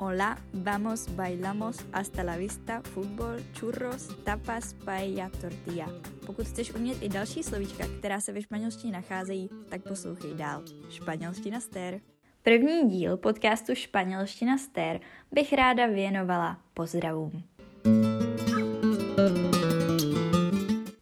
Hola, vamos, bailamos, hasta la vista, fútbol, churros, tapas, paella, tortilla. Pokud chceš umět i další slovíčka, která se ve španělštině nacházejí, tak poslouchej dál. Španělština stér. První díl podcastu Španělština stér bych ráda věnovala pozdravům.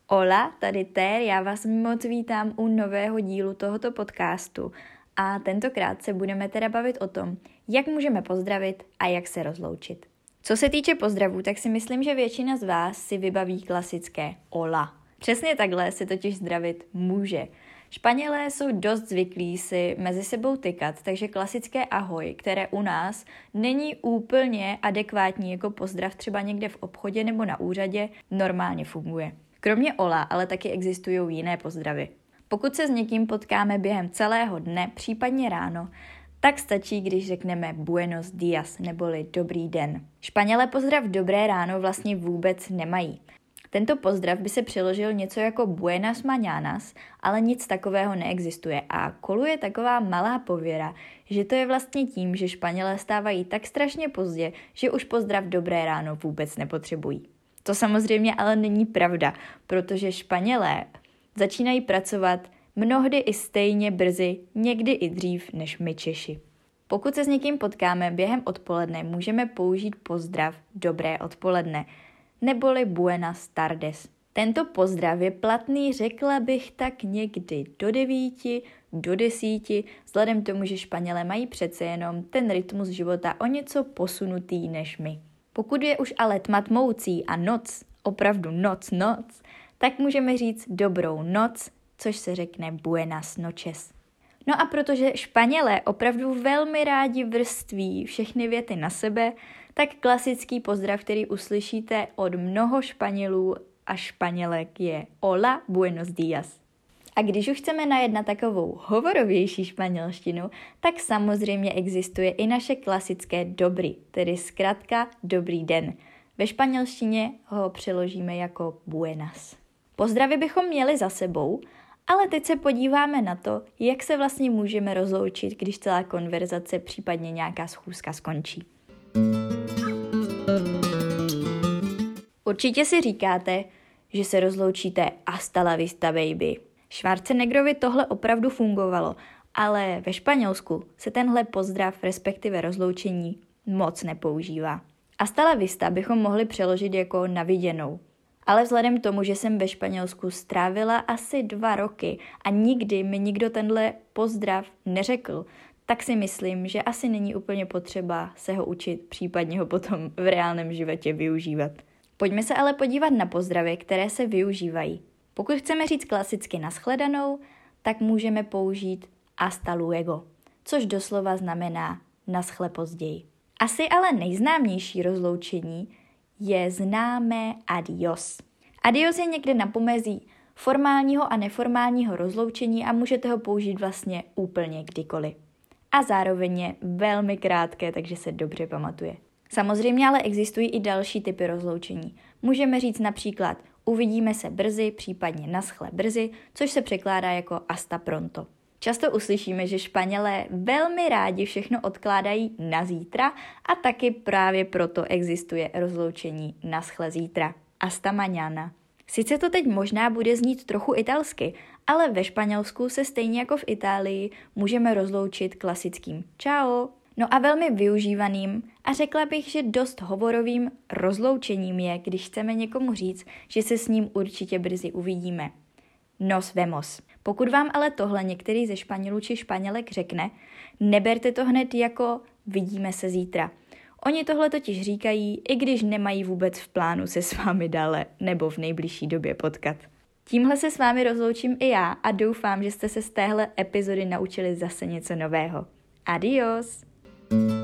Hola, tady Tér, já vás moc vítám u nového dílu tohoto podcastu a tentokrát se budeme teda bavit o tom, jak můžeme pozdravit a jak se rozloučit. Co se týče pozdravů, tak si myslím, že většina z vás si vybaví klasické hola. Přesně takhle se totiž zdravit může. Španělé jsou dost zvyklí si mezi sebou tykat, takže klasické ahoj, které u nás není úplně adekvátní jako pozdrav třeba někde v obchodě nebo na úřadě, normálně funguje. Kromě ola ale taky existují jiné pozdravy. Pokud se s někým potkáme během celého dne, případně ráno, tak stačí, když řekneme buenos dias, neboli dobrý den. Španělé pozdrav dobré ráno vlastně vůbec nemají. Tento pozdrav by se přiložil něco jako buenas mañanas, ale nic takového neexistuje a koluje taková malá pověra, že to je vlastně tím, že Španělé stávají tak strašně pozdě, že už pozdrav dobré ráno vůbec nepotřebují. To samozřejmě ale není pravda, protože Španělé začínají pracovat mnohdy i stejně brzy, někdy i dřív než my Češi. Pokud se s někým potkáme během odpoledne, můžeme použít pozdrav dobré odpoledne, neboli buenas tardes. Tento pozdrav je platný, řekla bych tak někdy do devíti, do desíti, vzhledem tomu, že Španělé mají přece jenom ten rytmus života o něco posunutý než my. Pokud je už ale tma tmoucí a noc, opravdu noc, noc, tak můžeme říct dobrou noc, což se řekne buenas noches. No a protože Španělé opravdu velmi rádi vrství všechny věty na sebe, tak klasický pozdrav, který uslyšíte od mnoho Španělů a Španělek je Hola, buenos días. A když už chceme najet na takovou hovorovější španělštinu, tak samozřejmě existuje i naše klasické dobrý, tedy zkrátka dobrý den. Ve španělštině ho přeložíme jako buenas. Pozdravy bychom měli za sebou, ale teď se podíváme na to, jak se vlastně můžeme rozloučit, když celá konverzace, případně nějaká schůzka skončí. Určitě si říkáte, že se rozloučíte hasta la vista baby. Schwarzeneggerovi tohle opravdu fungovalo, ale ve Španělsku se tenhle pozdrav, respektive rozloučení, moc nepoužívá. Hasta la vista bychom mohli přeložit jako naviděnou. Ale vzhledem k tomu, že jsem ve Španělsku strávila asi dva roky a nikdy mi nikdo tenhle pozdrav neřekl, tak si myslím, že asi není úplně potřeba se ho učit, případně ho potom v reálném životě využívat. Pojďme se ale podívat na pozdravy, které se využívají. Pokud chceme říct klasicky naschledanou, tak můžeme použít hasta luego, což doslova znamená naschle později. Asi ale nejznámější rozloučení je známé adios. Adios je někde na pomezí formálního a neformálního rozloučení a můžete ho použít vlastně úplně kdykoliv. A zároveň je velmi krátké, takže se dobře pamatuje. Samozřejmě ale existují i další typy rozloučení. Můžeme říct například uvidíme se brzy, případně naschle brzy, což se překládá jako hasta pronto. Často uslyšíme, že Španělé velmi rádi všechno odkládají na zítra a taky právě proto existuje rozloučení na schle zítra. Hasta mañana. Sice to teď možná bude znít trochu italsky, ale ve Španělsku se stejně jako v Itálii můžeme rozloučit klasickým čau. No a velmi využívaným a řekla bych, že dost hovorovým rozloučením je, když chceme někomu říct, že se s ním určitě brzy uvidíme. Nos vemos. Pokud vám ale tohle některý ze Španělů či Španělek řekne, neberte to hned jako vidíme se zítra. Oni tohle totiž říkají, i když nemají vůbec v plánu se s vámi dále nebo v nejbližší době potkat. Tímhle se s vámi rozloučím i já a doufám, že jste se z téhle epizody naučili zase něco nového. Adios! thank you